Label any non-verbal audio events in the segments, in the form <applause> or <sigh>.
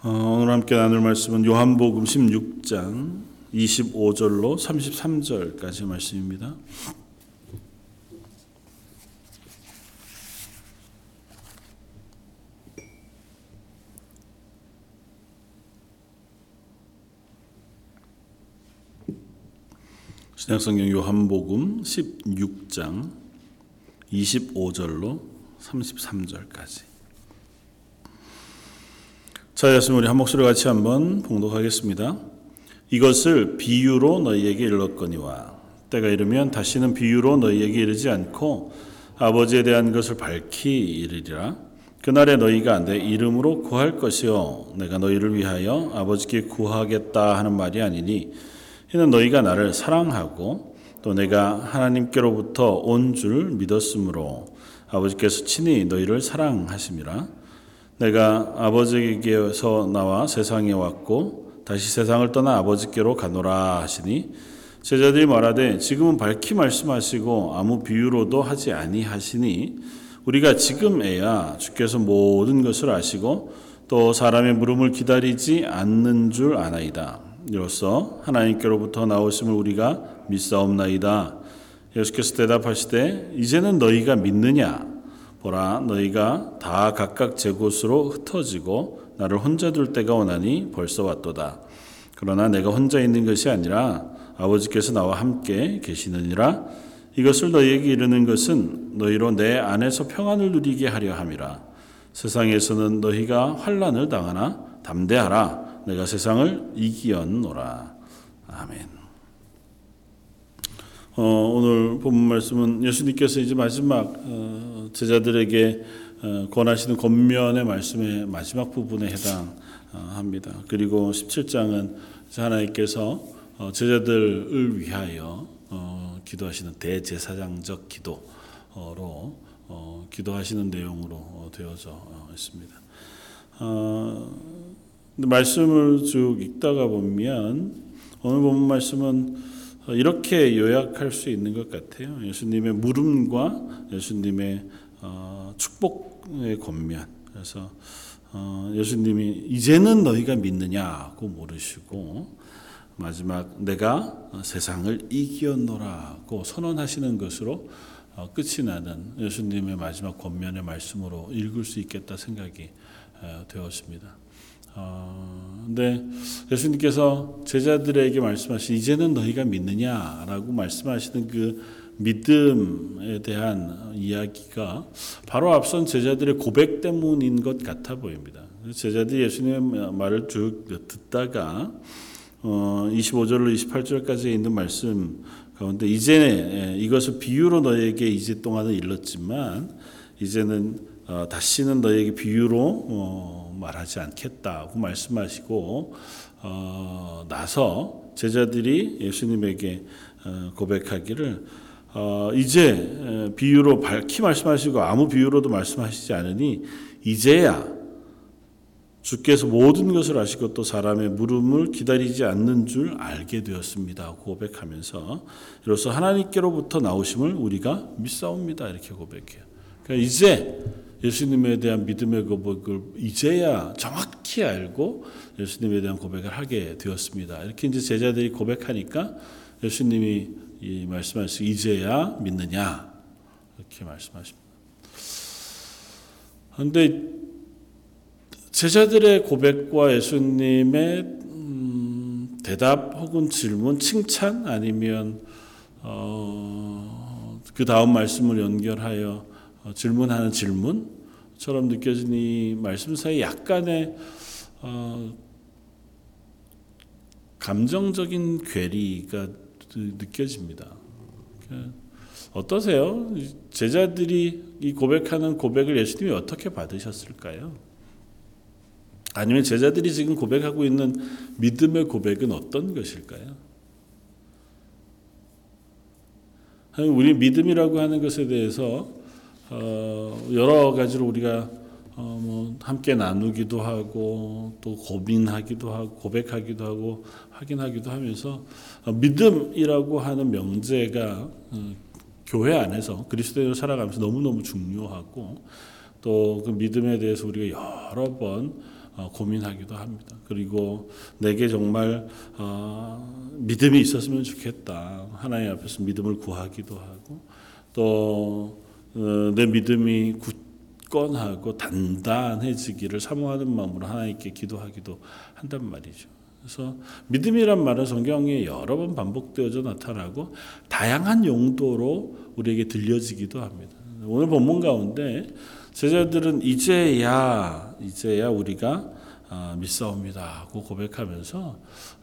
어, 오늘 함께 나눌 말씀은 요한복음 16장 25절로 33절까지 말씀입니다. 신약성경 요한복음 16장 25절로 33절까지 자, 예수님 우리 한 목소리 같이 한번 봉독하겠습니다. 이것을 비유로 너희에게 일렀거니와 때가 이르면 다시는 비유로 너희에게 이르지 않고 아버지에 대한 것을 밝히 이르리라. 그날에 너희가 내 이름으로 구할 것이요 내가 너희를 위하여 아버지께 구하겠다 하는 말이 아니니 이는 너희가 나를 사랑하고 또 내가 하나님께로부터 온 줄 믿었으므로 아버지께서 친히 너희를 사랑하심이라. 내가 아버지에게서 나와 세상에 왔고 다시 세상을 떠나 아버지께로 가노라 하시니 제자들이 말하되 지금은 밝히 말씀하시고 아무 비유로도 하지 아니하시니 우리가 지금에야 주께서 모든 것을 아시고 또 사람의 물음을 기다리지 않는 줄 아나이다. 이로써 하나님께로부터 나오심을 우리가 믿사옵나이다. 예수께서 대답하시되 이제는 너희가 믿느냐? 보라 너희가 다 각각 제 곳으로 흩어지고 나를 혼자 둘 때가 오나니 벌써 왔도다. 그러나 내가 혼자 있는 것이 아니라 아버지께서 나와 함께 계시느니라. 이것을 너희에게 이르는 것은 너희로 내 안에서 평안을 누리게 하려 함이라. 세상에서는 너희가 환란을 당하나 담대하라. 내가 세상을 이기었노라. 아멘. 어, 오늘 본 말씀은 예수님께서 이제 마지막 어, 제자들에게 어, 권하시는 권면의 말씀의 마지막 부분에 해당합니다. 그리고 17장은 하나님께서 어, 제자들을 위하여 어, 기도하시는 대제사장적 기도로 어, 기도하시는 내용으로 어, 되어져 어, 있습니다. 어, 말씀을 쭉 읽다가 보면 오늘 본 말씀은 이렇게 요약할 수 있는 것 같아요. 예수님의 물음과 예수님의 어, 축복의 권면. 그래서 어, 예수님이 이제는 너희가 믿느냐고 물으시고 마지막 내가 세상을 이기었노라고 선언하시는 것으로 어, 끝이 나는 예수님의 마지막 권면의 말씀으로 읽을 수 있겠다 생각이 어, 되었습니다. 어, 근데 예수님께서 제자들에게 말씀하신 이제는 너희가 믿느냐라고 말씀하시는 그 믿음에 대한 이야기가 바로 앞선 제자들의 고백 때문인 것 같아 보입니다. 제자들이 예수님의 말을 쭉 듣다가 어, 25절로 28절까지 있는 말씀 가운데 이제 이것을 비유로 너에게 이제 동안은 일렀지만 이제는 어, 다시는 너에게 비유로 어, 말하지 않겠다고 말씀하시고 어, 나서 제자들이 예수님에게 어, 고백하기를 어, 이제 비유로 밝히 말씀하시고 아무 비유로도 말씀하시지 않으니 이제야 주께서 모든 것을 아시고 또 사람의 물음을 기다리지 않는 줄 알게 되었습니다. 고백하면서 이로써 하나님께로부터 나오심을 우리가 믿사옵니다. 이렇게 고백해요. 그러니까 이제 예수님에 대한 믿음의 고백을 이제야 정확히 알고 예수님에 대한 고백을 하게 되었습니다. 이렇게 이제 제자들이 고백하니까 예수님이 이 말씀하시 이제야 믿느냐 이렇게 말씀하십니다. 그런데 제자들의 고백과 예수님의 음, 대답 혹은 질문, 칭찬 아니면 어, 그 다음 말씀을 연결하여 어, 질문하는 질문처럼 느껴진 이 말씀 사이 약간의 어, 감정적인 괴리가 느껴집니다. 그러니까 어떠세요? 제자들이 이 고백하는 고백을 예수님이 어떻게 받으셨을까요? 아니면 제자들이 지금 고백하고 있는 믿음의 고백은 어떤 것일까요? 우리 믿음이라고 하는 것에 대해서 어, 여러 가지로 우리가 어, 뭐 함께 나누기도 하고 또 고민하기도 하고 고백하기도 하고 확인하기도 하면서 어, 믿음이라고 하는 명제가 어, 교회 안에서 그리스도인으로 살아가면서 너무 너무 중요하고 또 그 믿음에 대해서 우리가 여러 번 어, 고민하기도 합니다. 그리고 내게 정말 어, 믿음이 있었으면 좋겠다. 하나님 앞에서 믿음을 구하기도 하고 또 어, 내 믿음이 굳건하고 단단해지기를 사모하는 마음으로 하나님께 기도하기도 한단 말이죠. 그래서 믿음이란 말은 성경에 여러 번 반복되어져 나타나고 다양한 용도로 우리에게 들려지기도 합니다. 오늘 본문 가운데 제자들은 이제야 이제야 우리가 아, 믿사옵니다 하고 고백하면서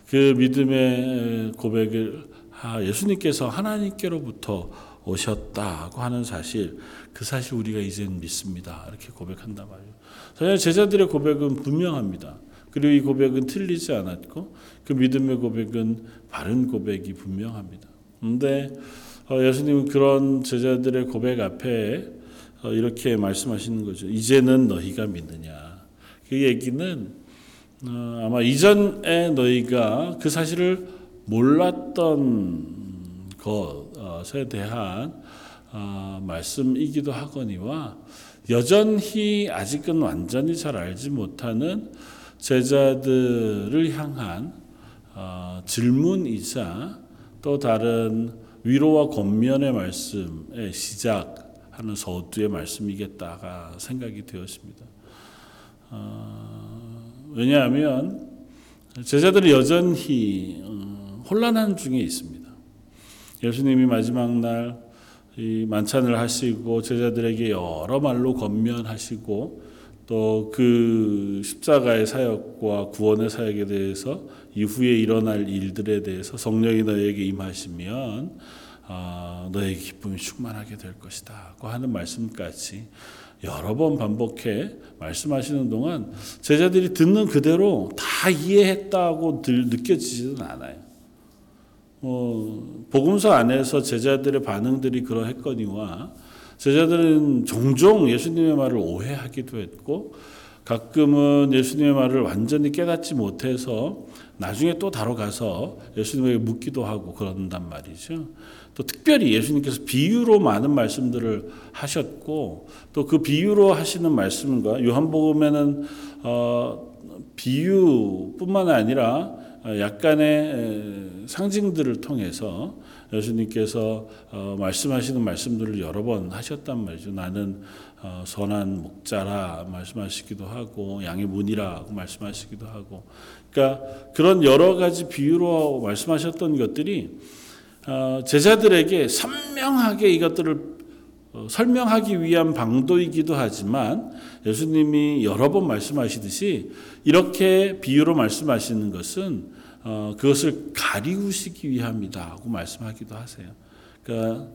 그 믿음의 고백을 아, 예수님께서 하나님께로부터 오셨다고 하는 사실 그 사실 우리가 이제는 믿습니다 이렇게 고백한단 말이에요. 사실 제자들의 고백은 분명합니다. 그리고 이 고백은 틀리지 않았고 그 믿음의 고백은 바른 고백이 분명합니다. 그런데 어, 예수님은 그런 제자들의 고백 앞에 어, 이렇게 말씀하시는 거죠. 이제는 너희가 믿느냐. 그 얘기는 어, 아마 이전에 너희가 그 사실을 몰랐던 것 에 대한 말씀이기도 하거니와 여전히 아직은 완전히 잘 알지 못하는 제자들을 향한 질문이자 또 다른 위로와 권면의 말씀의 시작하는 서두의 말씀이겠다가 생각이 되었습니다. 어, 왜냐하면 제자들이 여전히 어, 혼란한 중에 있습니다. 예수님이 마지막 날 이 만찬을 하시고 제자들에게 여러 말로 권면하시고 또 그 십자가의 사역과 구원의 사역에 대해서 이후에 일어날 일들에 대해서 성령이 너에게 임하시면 아, 너의 기쁨이 충만하게 될 것이다 고 하는 말씀까지 여러 번 반복해 말씀하시는 동안 제자들이 듣는 그대로 다 이해했다고 느껴지지는 않아요. 어, 복음서 안에서 제자들의 반응들이 그러했거니와 제자들은 종종 예수님의 말을 오해하기도 했고 가끔은 예수님의 말을 완전히 깨닫지 못해서 나중에 또 다뤄 가서 예수님에게 묻기도 하고 그런단 말이죠. 또 특별히 예수님께서 비유로 많은 말씀들을 하셨고 또 그 비유로 하시는 말씀과 요한복음에는 어, 비유뿐만 아니라 약간의 상징들을 통해서 예수님께서 어, 말씀하시는 말씀들을 여러 번 하셨단 말이죠. 나는 어, 선한 목자라 말씀하시기도 하고 양의 문이라고 말씀하시기도 하고, 그러니까 그런 여러 가지 비유로 말씀하셨던 것들이 어, 제자들에게 선명하게 이것들을 설명하기 위한 방도이기도 하지만 예수님이 여러 번 말씀하시듯이 이렇게 비유로 말씀하시는 것은 어, 그것을 가리우시기 위함이다고 말씀하기도 하세요. 그러니까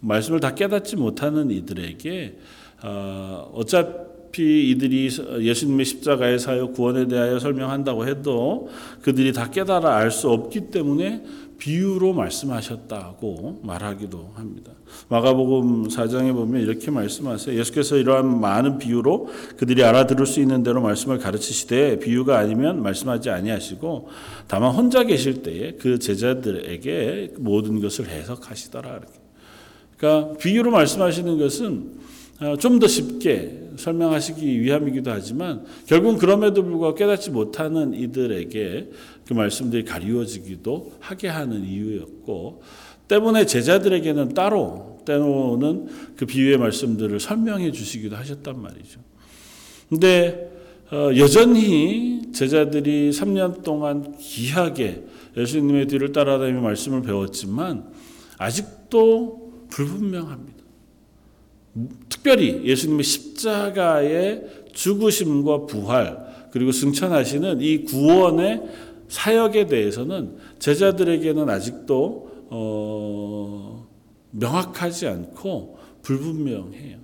말씀을 다 깨닫지 못하는 이들에게 어, 어차피 이들이 예수님의 십자가의 사역 구원에 대하여 설명한다고 해도 그들이 다 깨달아 알 수 없기 때문에 비유로 말씀하셨다고 말하기도 합니다. 마가복음 4장에 보면 이렇게 말씀하세요. 예수께서 이러한 많은 비유로 그들이 알아들을 수 있는 대로 말씀을 가르치시되 비유가 아니면 말씀하지 아니하시고 다만 혼자 계실 때에 그 제자들에게 모든 것을 해석하시더라. 그러니까 비유로 말씀하시는 것은 어, 좀더 쉽게 설명하시기 위함이기도 하지만 결국은 그럼에도 불구하고 깨닫지 못하는 이들에게 그 말씀들이 가리워지기도 하게 하는 이유였고 때문에 제자들에게는 따로 때로는 그 비유의 말씀들을 설명해 주시기도 하셨단 말이죠. 근데 어, 여전히 제자들이 3년 동안 귀하게 예수님의 뒤를 따라다니며 말씀을 배웠지만 아직도 불분명합니다. 특별히 예수님의 십자가의 죽으심과 부활 그리고 승천하시는 이 구원의 사역에 대해서는 제자들에게는 아직도 어, 명확하지 않고 불분명해요.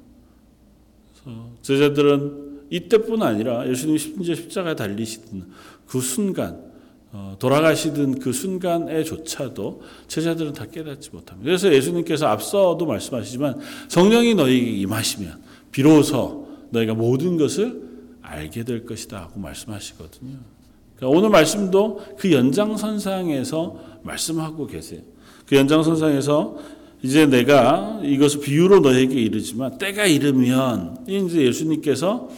제자들은 이때뿐 아니라 예수님이 심지어 십자가에 달리시던 그 순간 어, 돌아가시던 그 순간에조차도 제자들은 다 깨닫지 못합니다. 그래서 예수님께서 앞서도 말씀하시지만 성령이 너희에게 임하시면 비로소 너희가 모든 것을 알게 될 것이다 하고 말씀하시거든요. 그러니까 오늘 말씀도 그 연장선상에서 말씀하고 계세요. 그 연장선상에서 이제 내가 이것을 비유로 너에게 이르지만 때가 이르면 이제 예수님께서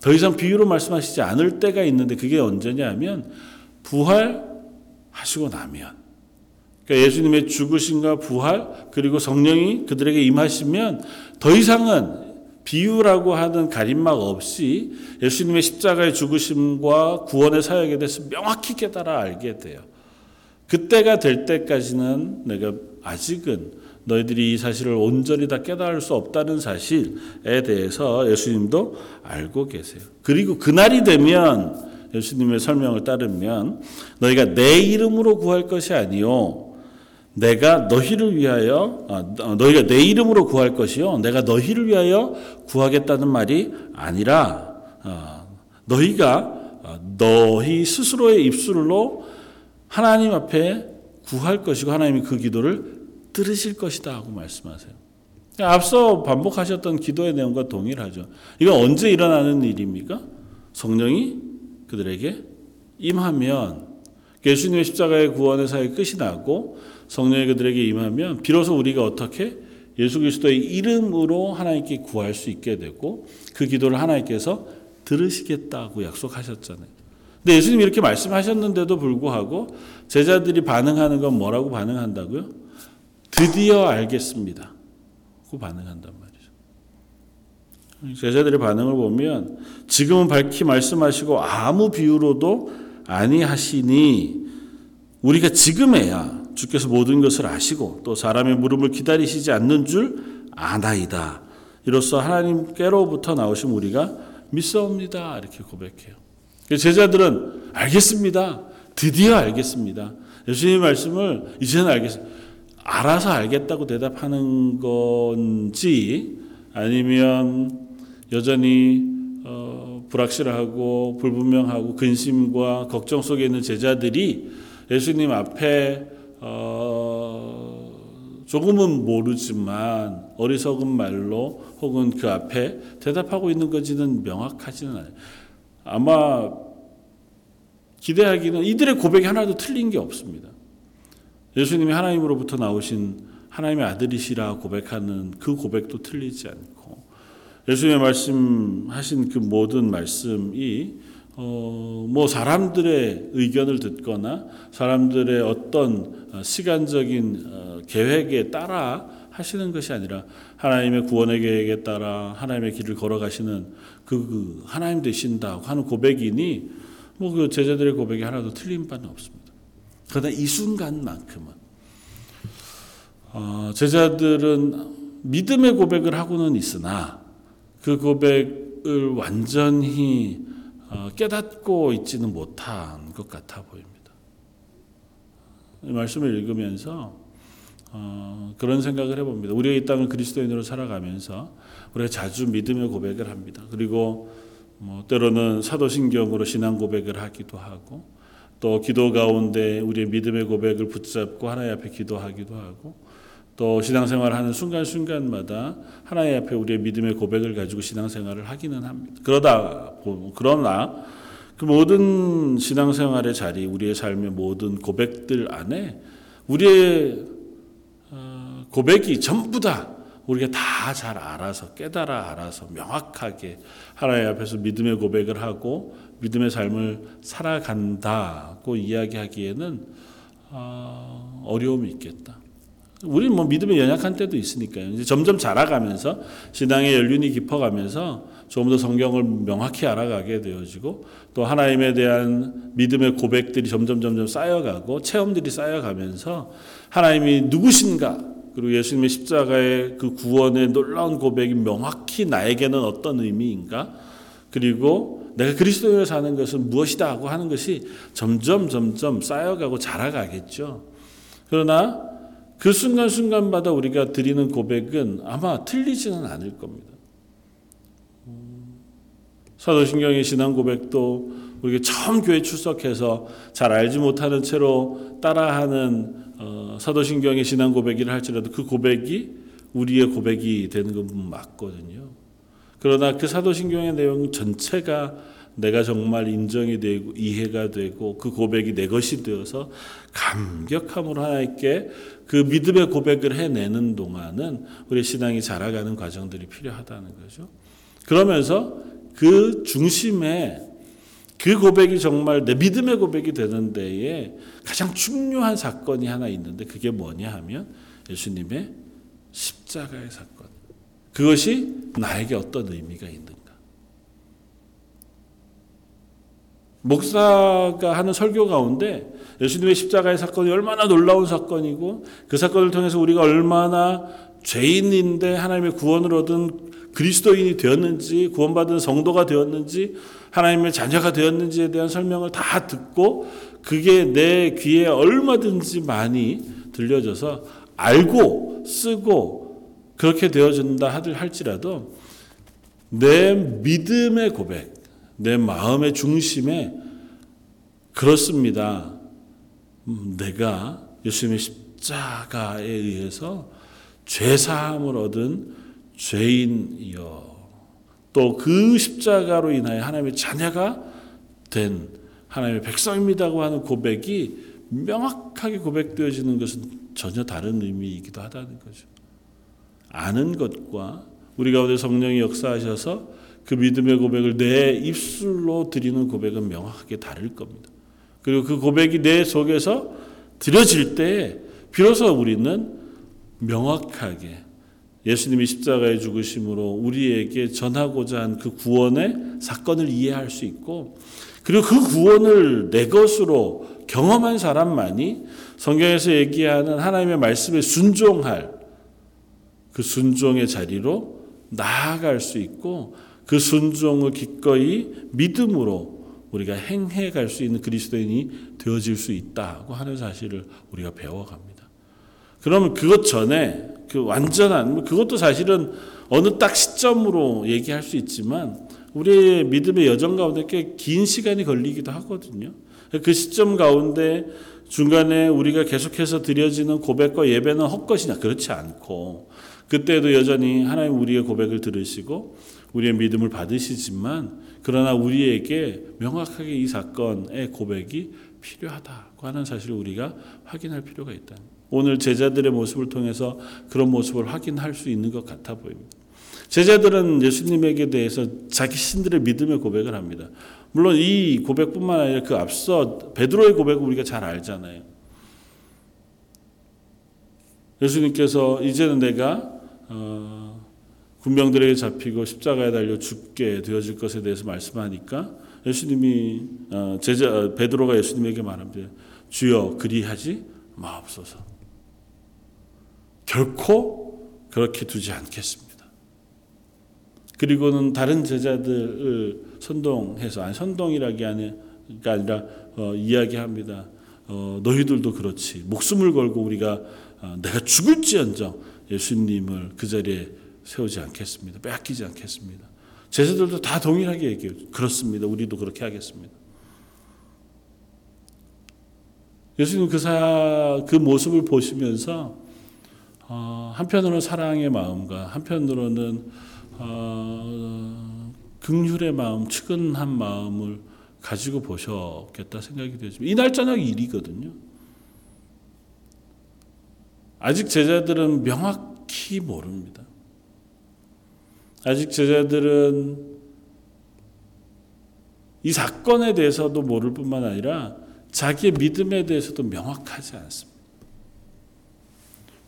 더 이상 비유로 말씀하시지 않을 때가 있는데 그게 언제냐면 부활하시고 나면 그러니까 예수님의 죽으심과 부활 그리고 성령이 그들에게 임하시면 더 이상은 비유라고 하는 가림막 없이 예수님의 십자가의 죽으심과 구원의 사역에 대해서 명확히 깨달아 알게 돼요. 그때가 될 때까지는 내가 아직은 너희들이 이 사실을 온전히 다 깨달을 수 없다는 사실에 대해서 예수님도 알고 계세요. 그리고 그날이 되면 예수님의 설명을 따르면 너희가 내 이름으로 구할 것이 아니요 내가 너희를 위하여 아, 너희가 내 이름으로 구할 것이요 내가 너희를 위하여 구하겠다는 말이 아니라 아, 너희가 아, 너희 스스로의 입술로 하나님 앞에 구할 것이고 하나님이 그 기도를 들으실 것이다 하고 말씀하세요. 앞서 반복하셨던 기도의 내용과 동일하죠. 이건 언제 일어나는 일입니까? 성령이 그들에게 임하면 예수님의 십자가의 구원의 사역이 끝이 나고 성령이 그들에게 임하면 비로소 우리가 어떻게 예수 그리스도의 이름으로 하나님께 구할 수 있게 되고 그 기도를 하나님께서 들으시겠다고 약속하셨잖아요. 근데 예수님이 이렇게 말씀하셨는데도 불구하고 제자들이 반응하는 건 뭐라고 반응한다고요? 드디어 알겠습니다. 그 반응한단 말이죠. 제자들의 반응을 보면 지금은 밝히 말씀하시고 아무 비유로도 아니하시니 우리가 지금에야 주께서 모든 것을 아시고 또 사람의 물음을 기다리시지 않는 줄 아나이다. 이로써 하나님께로부터 나오신 우리가 믿사옵니다. 이렇게 고백해요. 제자들은 알겠습니다. 드디어 알겠습니다. 예수님의 말씀을 이제는 알겠습니다. 알아서 알겠다고 대답하는 건지 아니면 여전히 어, 불확실하고 불분명하고 근심과 걱정 속에 있는 제자들이 예수님 앞에 어, 조금은 모르지만 어리석은 말로 혹은 그 앞에 대답하고 있는 건지는 명확하지는 않아요. 아마 기대하기는 이들의 고백이 하나도 틀린 게 없습니다. 예수님이 하나님으로부터 나오신 하나님의 아들이시라 고백하는 그 고백도 틀리지 않고 예수님의 말씀하신 그 모든 말씀이 어, 뭐 사람들의 의견을 듣거나 사람들의 어떤 시간적인 어, 계획에 따라 하시는 것이 아니라 하나님의 구원의 계획에 따라 하나님의 길을 걸어가시는 그, 그 하나님 되신다고 하는 고백이니 뭐 그 제자들의 고백이 하나도 틀린 바는 없습니다. 그러나 이 순간만큼은 어, 제자들은 믿음의 고백을 하고는 있으나 그 고백을 완전히 어, 깨닫고 있지는 못한 것 같아 보입니다. 이 말씀을 읽으면서 어, 그런 생각을 해봅니다. 우리가 이 땅을 그리스도인으로 살아가면서 우리가 자주 믿음의 고백을 합니다. 그리고 뭐 때로는 사도신경으로 신앙 고백을 하기도 하고 또 기도 가운데 우리의 믿음의 고백을 붙잡고 하나님 앞에 기도하기도 하고 또 신앙생활하는 순간순간마다 하나님 앞에 우리의 믿음의 고백을 가지고 신앙생활을 하기는 합니다. 그러다 그러나 그 모든 신앙생활의 자리, 우리의 삶의 모든 고백들 안에 우리의 어, 고백이 전부 다 우리가 다 잘 알아서 깨달아 알아서 명확하게 하나님 앞에서 믿음의 고백을 하고 믿음의 삶을 살아간다고 이야기하기에는 어, 어려움이 있겠다. 우리는 뭐 믿음에 연약한 때도 있으니까요. 이제 점점 자라가면서 신앙의 연륜이 깊어가면서 조금 더 성경을 명확히 알아가게 되어지고 또 하나님에 대한 믿음의 고백들이 점점 점점 쌓여가고 체험들이 쌓여가면서 하나님이 누구신가 그리고 예수님의 십자가의 그 구원의 놀라운 고백이 명확히 나에게는 어떤 의미인가 그리고 내가 그리스도인으로 사는 것은 무엇이다 하고 하는 것이 점점 점점 쌓여가고 자라가겠죠. 그러나 그 순간순간마다 우리가 드리는 고백은 아마 틀리지는 않을 겁니다. 사도신경의 신앙 고백도 우리가 처음 교회 출석해서 잘 알지 못하는 채로 따라하는 어, 사도신경의 신앙 고백이라 할지라도 그 고백이 우리의 고백이 되는 건 맞거든요. 그러나 그 사도신경의 내용 전체가 내가 정말 인정이 되고 이해가 되고 그 고백이 내 것이 되어서 감격함으로 하나님께 그 믿음의 고백을 해내는 동안은 우리 신앙이 자라가는 과정들이 필요하다는 거죠. 그러면서 그 중심에 그 고백이 정말 내 믿음의 고백이 되는 데에 가장 중요한 사건이 하나 있는데 그게 뭐냐 하면 예수님의 십자가의 사건. 그것이 나에게 어떤 의미가 있는가. 목사가 하는 설교 가운데 예수님의 십자가의 사건이 얼마나 놀라운 사건이고 그 사건을 통해서 우리가 얼마나 죄인인데 하나님의 구원을 얻은 그리스도인이 되었는지 구원받은 성도가 되었는지 하나님의 자녀가 되었는지에 대한 설명을 다 듣고 그게 내 귀에 얼마든지 많이 들려져서 알고 쓰고 그렇게 되어준다 할지라도 내 믿음의 고백, 내 마음의 중심에 그렇습니다. 음, 내가 예수님의 십자가에 의해서 죄사함을 얻은 죄인이요. 또 그 십자가로 인하여 하나님의 자녀가 된 하나님의 백성입니다고 하는 고백이 명확하게 고백되어지는 것은 전혀 다른 의미이기도 하다는 거죠. 아는 것과 우리 가운데 성령이 역사하셔서 그 믿음의 고백을 내 입술로 드리는 고백은 명확하게 다를 겁니다. 그리고 그 고백이 내 속에서 드려질 때 비로소 우리는 명확하게 예수님이 십자가의 죽으심으로 우리에게 전하고자 한 그 구원의 사건을 이해할 수 있고 그리고 그 구원을 내 것으로 경험한 사람만이 성경에서 얘기하는 하나님의 말씀에 순종할 그 순종의 자리로 나아갈 수 있고 그 순종을 기꺼이 믿음으로 우리가 행해 갈 수 있는 그리스도인이 되어질 수 있다고 하는 사실을 우리가 배워갑니다. 그러면 그것 전에 그 완전한 그것도 사실은 어느 딱 시점으로 얘기할 수 있지만 우리의 믿음의 여정 가운데 꽤 긴 시간이 걸리기도 하거든요. 그 시점 가운데 중간에 우리가 계속해서 드려지는 고백과 예배는 헛것이냐 그렇지 않고 그때도 여전히 하나님 우리의 고백을 들으시고 우리의 믿음을 받으시지만 그러나 우리에게 명확하게 이 사건의 고백이 필요하다고 하는 사실을 우리가 확인할 필요가 있다. 오늘 제자들의 모습을 통해서 그런 모습을 확인할 수 있는 것 같아 보입니다. 제자들은 예수님에게 대해서 자기 신들의 믿음의 고백을 합니다. 물론 이 고백뿐만 아니라 그 앞서 베드로의 고백을 우리가 잘 알잖아요. 예수님께서 이제는 내가 어, 군병들에게 잡히고 십자가에 달려 죽게 되어질 것에 대해서 말씀하니까 예수님이 어, 제자 어, 베드로가 예수님에게 말합니다. 주여 그리하지 마옵소서. 결코 그렇게 두지 않겠습니다. 그리고는 다른 제자들을 선동해서 아니 선동이라기 아니라 어, 이야기합니다. 어, 너희들도 그렇지 목숨을 걸고 우리가 어, 내가 죽을지언정 예수님을 그 자리에 세우지 않겠습니다. 빼앗기지 않겠습니다. 제자들도 다 동일하게 얘기해요. 그렇습니다. 우리도 그렇게 하겠습니다. 예수님 그, 사, 그 모습을 보시면서 어, 한편으로는 사랑의 마음과 한편으로는 어, 긍휼의 마음, 측은한 마음을 가지고 보셨겠다 생각이 되지만 이날 저녁 일이거든요. 아직 제자들은 명확히 모릅니다. 아직 제자들은 이 사건에 대해서도 모를 뿐만 아니라 자기의 믿음에 대해서도 명확하지 않습니다.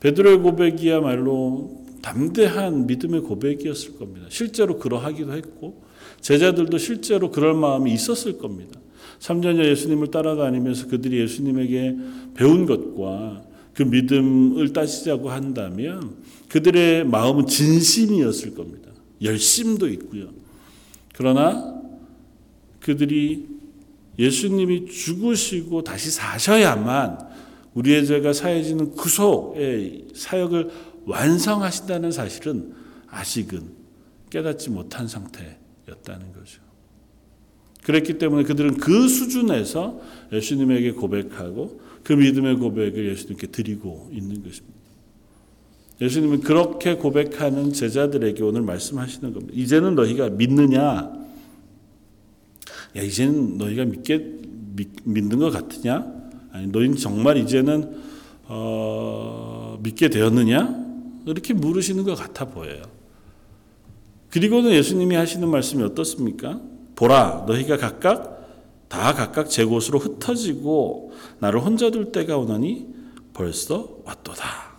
베드로의 고백이야말로 담대한 믿음의 고백이었을 겁니다. 실제로 그러하기도 했고 제자들도 실제로 그럴 마음이 있었을 겁니다. 3년여 예수님을 따라다니면서 그들이 예수님에게 배운 것과 그 믿음을 따지자고 한다면 그들의 마음은 진심이었을 겁니다. 열심도 있고요. 그러나 그들이 예수님이 죽으시고 다시 사셔야만 우리의 죄가 사해지는 구속의 사역을 완성하신다는 사실은 아직은 깨닫지 못한 상태였다는 거죠. 그랬기 때문에 그들은 그 수준에서 예수님에게 고백하고 그 믿음의 고백을 예수님께 드리고 있는 것입니다. 예수님은 그렇게 고백하는 제자들에게 오늘 말씀하시는 겁니다. 이제는 너희가 믿느냐? 야, 이제는 너희가 믿게 믿, 믿는 것 같으냐? 아니, 너희는 정말 이제는 어, 믿게 되었느냐? 이렇게 물으시는 것 같아 보여요. 그리고는 예수님이 하시는 말씀이 어떻습니까? 보라, 너희가 각각 다 각각 제 곳으로 흩어지고 나를 혼자 둘 때가 오나니 벌써 왔도다.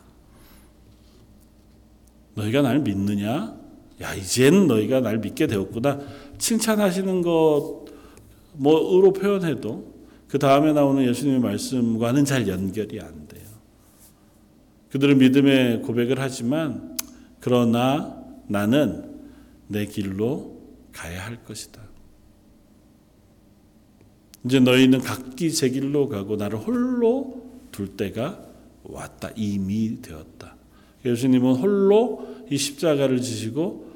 너희가 날 믿느냐? 야, 이젠 너희가 날 믿게 되었구나. 칭찬하시는 것 뭐으로 표현해도 그 다음에 나오는 예수님의 말씀과는 잘 연결이 안 돼요. 그들은 믿음의 고백을 하지만 그러나 나는 내 길로 가야 할 것이다. 이제 너희는 각기 제 길로 가고 나를 홀로 둘 때가 왔다. 이미 되었다. 예수님은 홀로 이 십자가를 지시고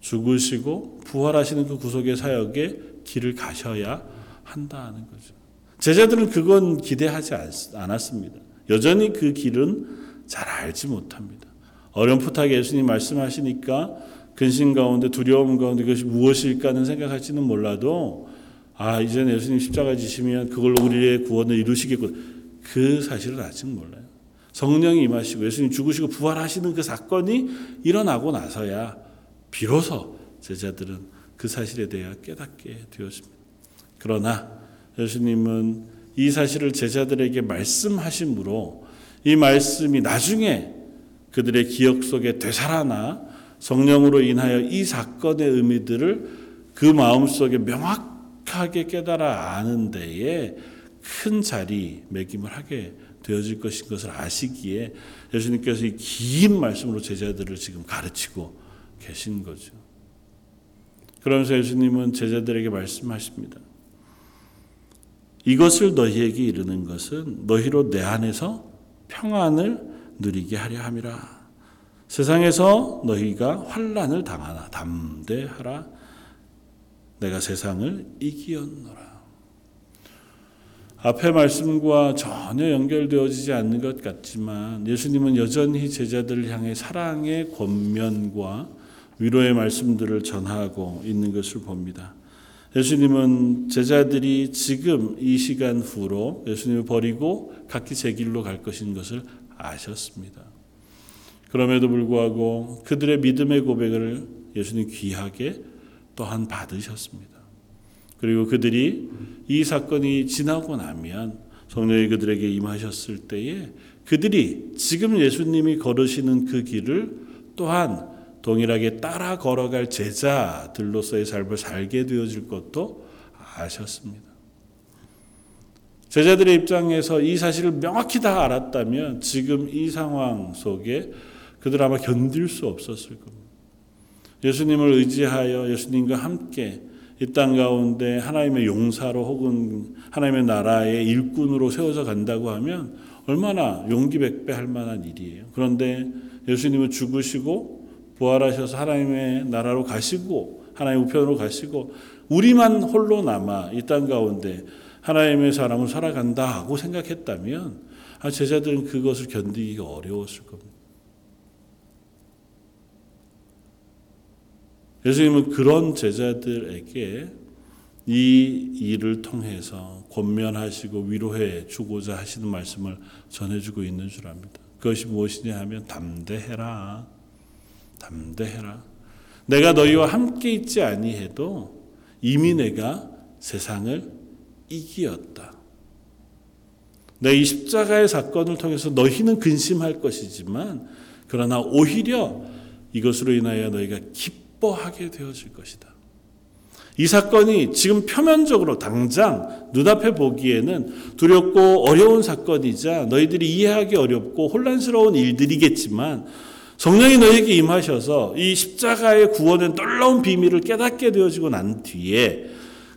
죽으시고 부활하시는 그 구속의 사역에 길을 가셔야 한다는 거죠. 제자들은 그건 기대하지 않았습니다. 여전히 그 길은 잘 알지 못합니다. 어렴풋하게 예수님 말씀하시니까 근심 가운데 두려움 가운데 그것이 무엇일까는 생각할지는 몰라도 아 이제는 예수님 십자가 지시면 그걸로 우리의 구원을 이루시겠군 그 사실을 아직 몰라요. 성령이 임하시고 예수님 죽으시고 부활하시는 그 사건이 일어나고 나서야 비로소 제자들은 그 사실에 대해 깨닫게 되었습니다. 그러나 예수님은 이 사실을 제자들에게 말씀하심으로 이 말씀이 나중에 그들의 기억 속에 되살아나 성령으로 인하여 이 사건의 의미들을 그 마음 속에 명확하게 깨달아 아는 데에 큰 자리 매김을 하게 되어질 것인 것을 아시기에 예수님께서 이 긴 말씀으로 제자들을 지금 가르치고 계신 거죠. 그러면서 예수님은 제자들에게 말씀하십니다. 이것을 너희에게 이르는 것은 너희로 내 안에서 평안을 누리게 하려 함이라. 세상에서 너희가 환란을 당하나 담대하라. 내가 세상을 이기었노라. 앞의 말씀과 전혀 연결되어지지 않는 것 같지만 예수님은 여전히 제자들을 향해 사랑의 권면과 위로의 말씀들을 전하고 있는 것을 봅니다. 예수님은 제자들이 지금 이 시간 후로 예수님을 버리고 각기 제 길로 갈 것인 것을 아셨습니다. 그럼에도 불구하고 그들의 믿음의 고백을 예수님 귀하게 또한 받으셨습니다. 그리고 그들이 이 사건이 지나고 나면 성령이 그들에게 임하셨을 때에 그들이 지금 예수님이 걸으시는 그 길을 또한 동일하게 따라 걸어갈 제자들로서의 삶을 살게 되어질 것도 아셨습니다. 제자들의 입장에서 이 사실을 명확히 다 알았다면 지금 이 상황 속에 그들 아마 견딜 수 없었을 겁니다. 예수님을 의지하여 예수님과 함께 이 땅 가운데 하나님의 용사로 혹은 하나님의 나라의 일꾼으로 세워져 간다고 하면 얼마나 용기 백배 할 만한 일이에요. 그런데 예수님은 죽으시고 부활하셔서 하나님의 나라로 가시고 하나님 우편으로 가시고 우리만 홀로 남아 이 땅 가운데 하나님의 사람을 살아간다 하고 생각했다면 아, 제자들은 그것을 견디기가 어려웠을 겁니다. 예수님은 그런 제자들에게 이 일을 통해서 권면하시고 위로해 주고자 하시는 말씀을 전해주고 있는 줄 압니다. 그것이 무엇이냐 하면 담대해라. 담대해라. 내가 너희와 함께 있지 아니해도 이미 내가 세상을 이기었다. 내 이 십자가의 사건을 통해서 너희는 근심할 것이지만 그러나 오히려 이것으로 인하여 너희가 기뻐하게 되어질 것이다. 이 사건이 지금 표면적으로 당장 눈앞에 보기에는 두렵고 어려운 사건이자 너희들이 이해하기 어렵고 혼란스러운 일들이겠지만 성령이 너에게 임하셔서 이 십자가의 구원의 놀라운 비밀을 깨닫게 되어지고 난 뒤에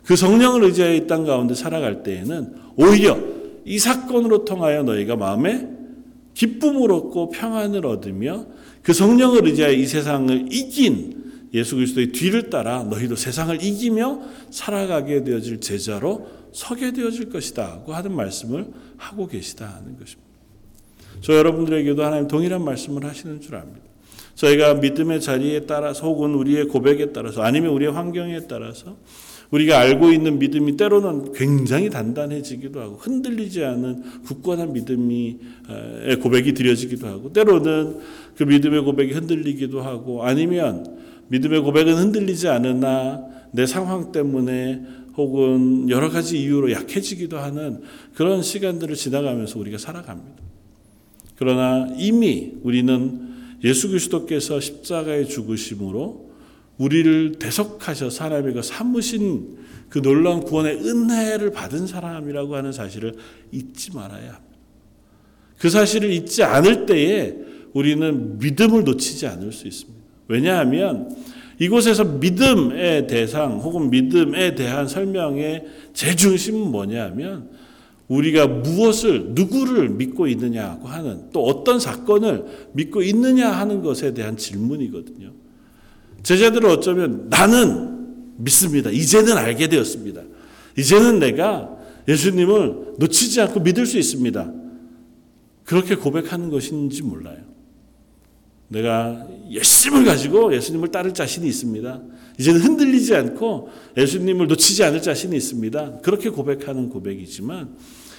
그 성령을 의지하여 이 땅 가운데 살아갈 때에는 오히려 이 사건으로 통하여 너희가 마음에 기쁨을 얻고 평안을 얻으며 그 성령을 의지하여 이 세상을 이긴 예수 그리스도의 뒤를 따라 너희도 세상을 이기며 살아가게 되어질 제자로 서게 되어질 것이다고 하는 말씀을 하고 계시다는 것입니다. 저 여러분들에게도 하나님 동일한 말씀을 하시는 줄 압니다. 저희가 믿음의 자리에 따라서 혹은 우리의 고백에 따라서 아니면 우리의 환경에 따라서 우리가 알고 있는 믿음이 때로는 굉장히 단단해지기도 하고 흔들리지 않은 굳건한 믿음이 고백이 드려지기도 하고 때로는 그 믿음의 고백이 흔들리기도 하고 아니면 믿음의 고백은 흔들리지 않으나 내 상황 때문에 혹은 여러 가지 이유로 약해지기도 하는 그런 시간들을 지나가면서 우리가 살아갑니다. 그러나 이미 우리는 예수 그리스도께서 십자가의 죽으심으로 우리를 대속하셔서 하나님의 그 삼으신 그 놀라운 구원의 은혜를 받은 사람이라고 하는 사실을 잊지 말아야 합니다. 그 사실을 잊지 않을 때에 우리는 믿음을 놓치지 않을 수 있습니다. 왜냐하면 이곳에서 믿음의 대상 혹은 믿음에 대한 설명의 제중심은 뭐냐면 우리가 무엇을 누구를 믿고 있느냐고 하는 또 어떤 사건을 믿고 있느냐 하는 것에 대한 질문이거든요. 제자들은 어쩌면 나는 믿습니다. 이제는 알게 되었습니다. 이제는 내가 예수님을 놓치지 않고 믿을 수 있습니다. 그렇게 고백하는 것인지 몰라요. 내가 열심을 가지고 예수님을 따를 자신이 있습니다. 이제는 흔들리지 않고 예수님을 놓치지 않을 자신이 있습니다. 그렇게 고백하는 고백이지만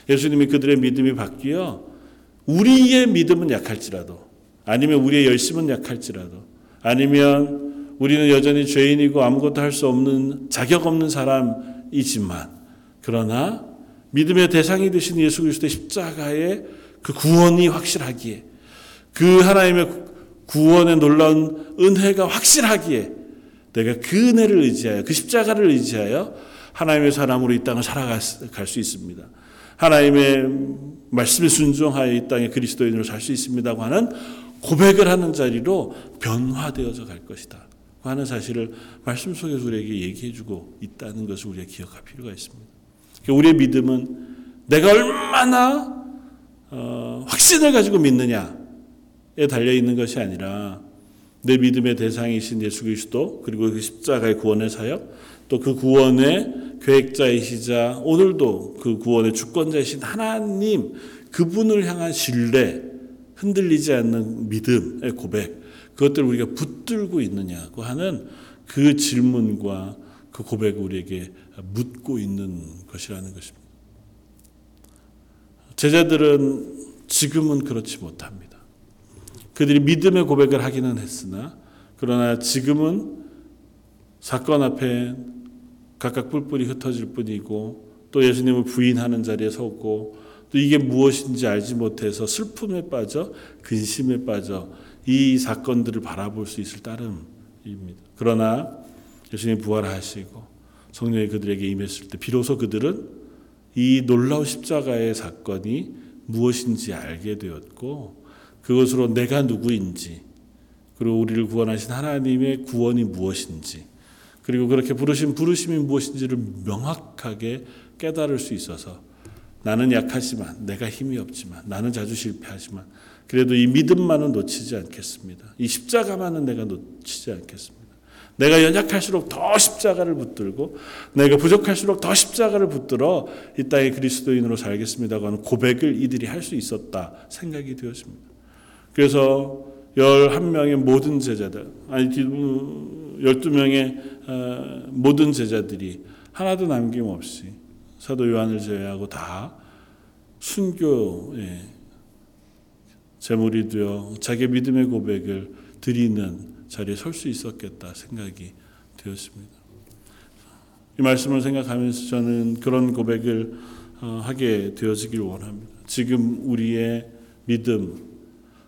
예수님이 그들의 믿음이 바뀌어 우리의 믿음은 약할지라도 아니면 우리의 열심은 약할지라도 아니면 우리는 여전히 죄인이고 아무것도 할 수 없는 자격 없는 사람이지만 그러나 믿음의 대상이 되신 예수 그리스도의 십자가의 그 구원이 확실하기에 그 하나님의 구원의 놀라운 은혜가 확실하기에 내가 그 은혜를 의지하여 그 십자가를 의지하여 하나님의 사람으로 이 땅을 살아갈 수 있습니다. 하나님의 말씀에 순종하여 이 땅에 그리스도인으로 살 수 있습니다고 하는 고백을 하는 자리로 변화되어져 갈 것이다. 하는 사실을 말씀 속에서 우리에게 얘기해 주고 있다는 것을 우리가 기억할 필요가 있습니다. 그러니까 우리의 믿음은 내가 얼마나 어, 확신을 가지고 믿느냐에 달려 있는 것이 아니라 내 믿음의 대상이신 예수 그리스도 그리고 그 십자가의 구원의 사역 또 그 구원의 계획자이시자 오늘도 그 구원의 주권자이신 하나님 그분을 향한 신뢰 흔들리지 않는 믿음의 고백 그것들을 우리가 붙들고 있느냐고 하는 그 질문과 그 고백을 우리에게 묻고 있는 것이라는 것입니다. 제자들은 지금은 그렇지 못합니다. 그들이 믿음의 고백을 하기는 했으나 그러나 지금은 사건 앞에 각각 뿔뿔이 흩어질 뿐이고 또 예수님을 부인하는 자리에 섰고 또 이게 무엇인지 알지 못해서 슬픔에 빠져 근심에 빠져 이 사건들을 바라볼 수 있을 따름입니다. 그러나 예수님 부활하시고 성령이 그들에게 임했을 때 비로소 그들은 이 놀라운 십자가의 사건이 무엇인지 알게 되었고 그것으로 내가 누구인지 그리고 우리를 구원하신 하나님의 구원이 무엇인지 그리고 그렇게 부르신 부르심이 무엇인지를 명확하게 깨달을 수 있어서 나는 약하지만 내가 힘이 없지만 나는 자주 실패하지만 그래도 이 믿음만은 놓치지 않겠습니다. 이 십자가만은 내가 놓치지 않겠습니다. 내가 연약할수록 더 십자가를 붙들고 내가 부족할수록 더 십자가를 붙들어 이 땅에 그리스도인으로 살겠습니다고 하는 고백을 이들이 할 수 있었다 생각이 되었습니다. 그래서 11명의 모든 제자들 아니 12명의 어, 모든 제자들이 하나도 남김없이 사도 요한을 제외하고 다 순교에 제물이 되어 자기 믿음의 고백을 드리는 자리에 설 수 있었겠다 생각이 되었습니다. 이 말씀을 생각하면서 저는 그런 고백을 어, 하게 되어지길 원합니다. 지금 우리의 믿음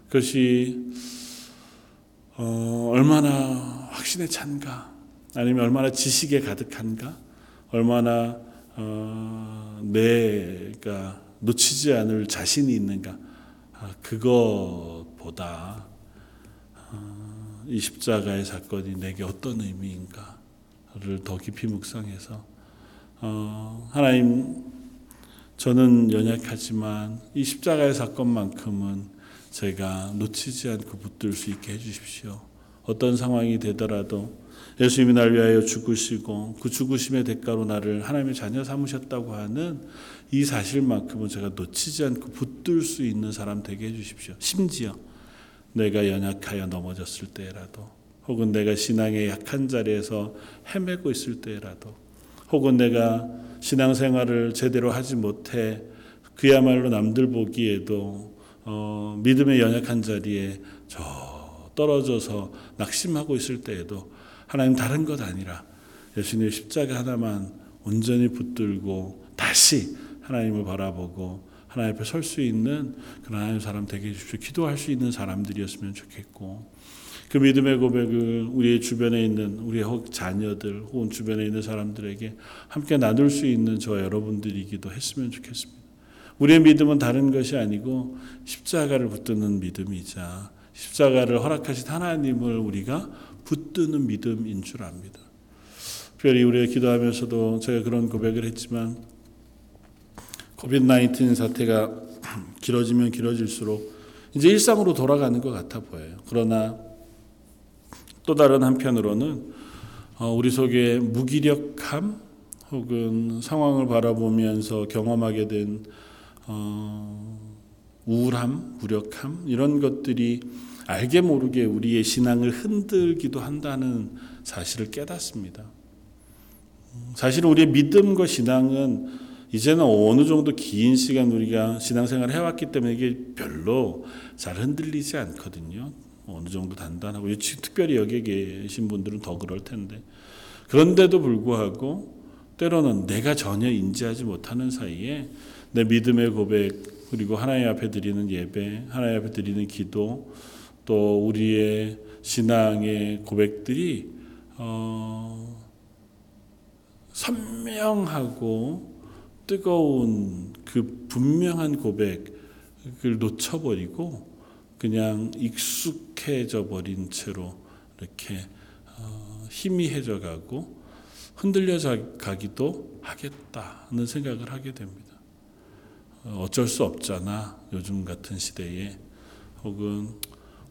그것이 어, 얼마나 확신에 찬가? 아니면 얼마나 지식에 가득한가? 얼마나 어, 내가 놓치지 않을 자신이 있는가? 아, 그것보다 어, 이 십자가의 사건이 내게 어떤 의미인가를 더 깊이 묵상해서 어, 하나님 저는 연약하지만 이 십자가의 사건만큼은 제가 놓치지 않고 붙들 수 있게 해주십시오. 어떤 상황이 되더라도 예수님이 날 위하여 죽으시고 그 죽으심의 대가로 나를 하나님의 자녀 삼으셨다고 하는 이 사실만큼은 제가 놓치지 않고 붙들 수 있는 사람 되게 해주십시오. 심지어 내가 연약하여 넘어졌을 때라도 혹은 내가 신앙의 약한 자리에서 헤매고 있을 때라도 혹은 내가 신앙생활을 제대로 하지 못해 그야말로 남들 보기에도 어, 믿음의 연약한 자리에 저 떨어져서 낙심하고 있을 때에도 하나님 다른 것 아니라 예수님의 십자가 하나만 온전히 붙들고 다시 하나님을 바라보고 하나님 앞에 설 수 있는 그런 하나님 사람 되게 해주십시오. 기도할 수 있는 사람들이었으면 좋겠고 그 믿음의 고백을 우리의 주변에 있는 우리의 혹 자녀들 혹은 주변에 있는 사람들에게 함께 나눌 수 있는 저와 여러분들이기도 했으면 좋겠습니다. 우리의 믿음은 다른 것이 아니고 십자가를 붙드는 믿음이자 십자가를 허락하신 하나님을 우리가 붙드는 믿음인 줄 압니다. 특별히 우리가 기도하면서도 제가 그런 고백을 했지만 코비드 19 사태가 <clears throat> 길어지면 길어질수록 이제 일상으로 돌아가는 것 같아 보여요. 그러나 또 다른 한편으로는 어, 우리 속에 무기력함 혹은 상황을 바라보면서 경험하게 된 어, 우울함, 무력함 이런 것들이 알게 모르게 우리의 신앙을 흔들기도 한다는 사실을 깨닫습니다. 사실 우리의 믿음과 신앙은 이제는 어느 정도 긴 시간 우리가 신앙생활을 해왔기 때문에 이게 별로 잘 흔들리지 않거든요. 어느 정도 단단하고 특별히 여기에 계신 분들은 더 그럴 텐데 그런데도 불구하고 때로는 내가 전혀 인지하지 못하는 사이에 내 믿음의 고백 그리고 하나님 앞에 드리는 예배, 하나님 앞에 드리는 기도 또 우리의 신앙의 고백들이 어, 선명하고 뜨거운 그 분명한 고백을 놓쳐버리고 그냥 익숙해져 버린 채로 이렇게 어, 희미해져 가고 흔들려 가기도 하겠다는 생각을 하게 됩니다. 어, 어쩔 수 없잖아. 요즘 같은 시대에 혹은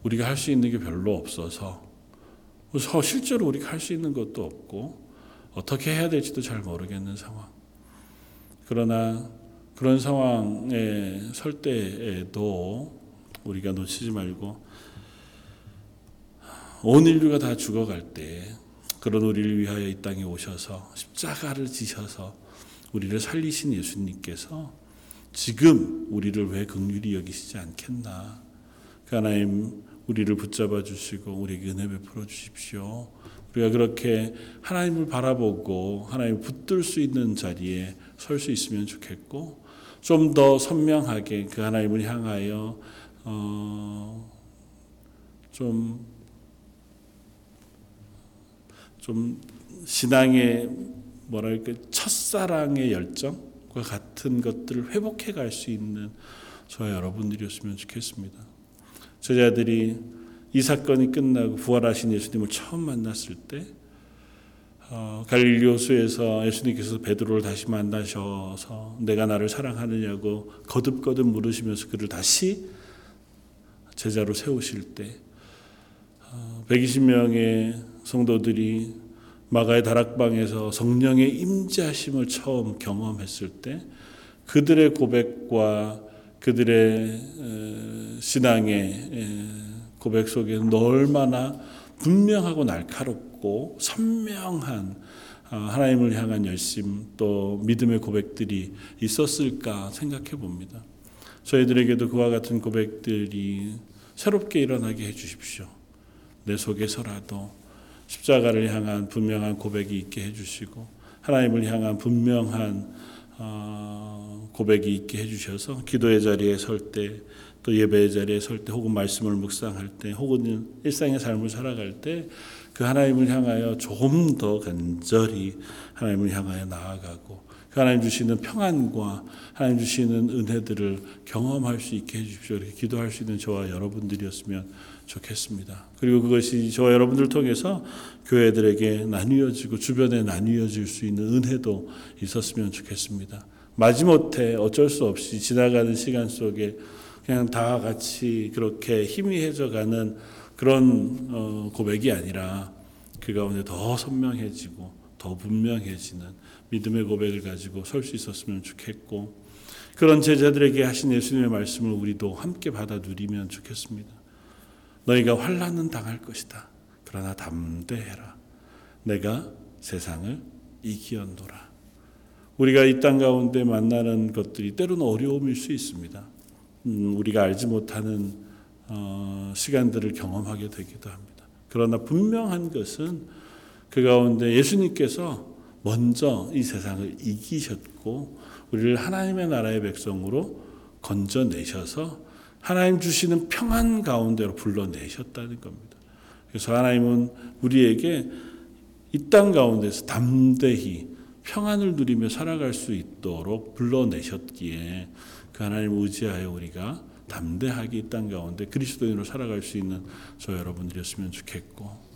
우리가 할 수 있는 게 별로 없어서 실제로 우리가 할 수 있는 것도 없고 어떻게 해야 될지도 잘 모르겠는 상황. 그러나 그런 상황에 설 때에도 우리가 놓치지 말고 온 인류가 다 죽어갈 때 그런 우리를 위하여 이 땅에 오셔서 십자가를 지셔서 우리를 살리신 예수님께서 지금 우리를 왜 극률이 여기시지 않겠나? 그 하나님 우리를 붙잡아 주시고 우리에게 은혜 베풀어 주십시오. 우리가 그렇게 하나님을 바라보고 하나님을 붙들 수 있는 자리에 설 수 있으면 좋겠고 좀 더 선명하게 그 하나님을 향하여 어, 좀, 좀 신앙의 뭐랄까 첫사랑의 열정 과 같은 것들을 회복해 갈 수 있는 저와 여러분들이었으면 좋겠습니다. 제자들이 이 사건이 끝나고 부활하신 예수님을 처음 만났을 때 어, 갈릴리 호수에서 예수님께서 베드로를 다시 만나셔서 내가 나를 사랑하느냐고 거듭거듭 물으시면서 그를 다시 제자로 세우실 때 120명의 어, 성도들이 마가의 다락방에서 성령의 임재하심을 처음 경험했을 때 그들의 고백과 그들의 신앙의 고백 속에는 얼마나 분명하고 날카롭고 선명한 어, 하나님을 향한 열심 또 믿음의 고백들이 있었을까 생각해 봅니다. 저희들에게도 그와 같은 고백들이 새롭게 일어나게 해 주십시오. 내 속에서라도 십자가를 향한 분명한 고백이 있게 해 주시고 하나님을 향한 분명한 어, 고백이 있게 해 주셔서 기도의 자리에 설 때 또 예배의 자리에 설 때 혹은 말씀을 묵상할 때 혹은 일상의 삶을 살아갈 때 그 하나님을 향하여 조금 더 간절히 하나님을 향하여 나아가고 그 하나님 주시는 평안과 하나님 주시는 은혜들을 경험할 수 있게 해주십시오. 이렇게 기도할 수 있는 저와 여러분들이었으면 좋겠습니다. 그리고 그것이 저와 여러분들 통해서 교회들에게 나뉘어지고 주변에 나뉘어질 수 있는 은혜도 있었으면 좋겠습니다. 마지못해 어쩔 수 없이 지나가는 시간 속에 그냥 다 같이 그렇게 희미해져 가는 그런 어, 고백이 아니라 그 가운데 더 선명해지고 더 분명해지는 믿음의 고백을 가지고 설 수 있었으면 좋겠고 그런 제자들에게 하신 예수님의 말씀을 우리도 함께 받아 누리면 좋겠습니다. 너희가 환란은 당할 것이다. 그러나 담대해라. 내가 세상을 이기었노라. 우리가 이 땅 가운데 만나는 것들이 때로는 어려움일 수 있습니다. 음, 우리가 알지 못하는 어, 시간들을 경험하게 되기도 합니다. 그러나 분명한 것은 그 가운데 예수님께서 먼저 이 세상을 이기셨고 우리를 하나님의 나라의 백성으로 건져내셔서 하나님 주시는 평안 가운데로 불러내셨다는 겁니다. 그래서 하나님은 우리에게 이 땅 가운데서 담대히 평안을 누리며 살아갈 수 있도록 불러내셨기에 그 하나님 의지하여 우리가 담대하게 이 땅 가운데 그리스도인으로 살아갈 수 있는 저 여러분들이었으면 좋겠고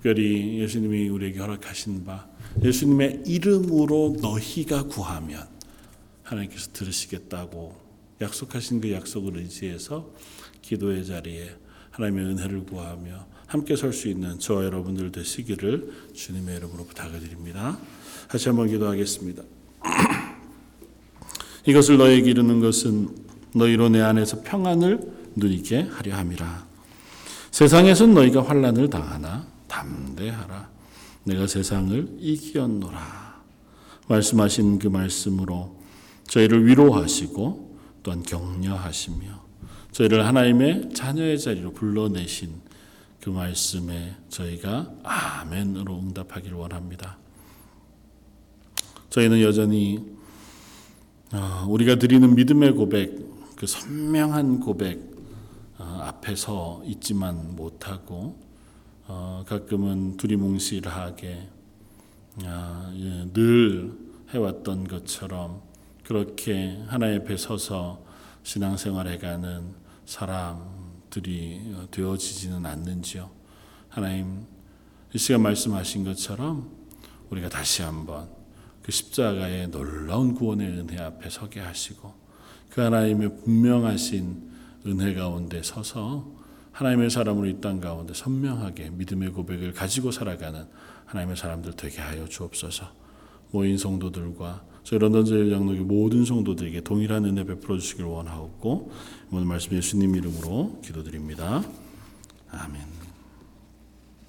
특별히 예수님이 우리에게 허락하신 바 예수님의 이름으로 너희가 구하면 하나님께서 들으시겠다고 약속하신 그 약속을 의지해서 기도의 자리에 하나님의 은혜를 구하며 함께 설 수 있는 저와 여러분들 되시기를 주님의 이름으로 부탁을 드립니다. 다시 한번 기도하겠습니다. <clears throat> 이것을 너에게 이르는 것은 너희로 내 안에서 평안을 누리게 하려 함이라. 세상에선 너희가 환란을 당하나 담대하라. 내가 세상을 이기었노라. 말씀하신 그 말씀으로 저희를 위로하시고 또한 격려하시며 저희를 하나님의 자녀의 자리로 불러내신 그 말씀에 저희가 아멘으로 응답하기를 원합니다. 저희는 여전히 어, 우리가 드리는 믿음의 고백, 그 선명한 고백 어, 앞에 서 있지만 못하고 어, 가끔은 두리뭉실하게 아, 예, 늘 해왔던 것처럼 그렇게 하나님 앞에 서서 신앙생활해가는 사람들이 어, 되어지지는 않는지요. 하나님 이 시간 말씀하신 것처럼 우리가 다시 한번 그 십자가의 놀라운 구원의 은혜 앞에 서게 하시고 그 하나님의 분명하신 은혜 가운데 서서 하나님의 사람으로 이 땅 가운데 선명하게 믿음의 고백을 가지고 살아가는 하나님의 사람들 되게 하여 주옵소서. 모인 성도들과 저희 런던 제일 양록의 모든 성도들에게 동일한 은혜 베풀어 주시길 원하옵고 오늘 말씀 예수님 이름으로 기도드립니다. 아멘.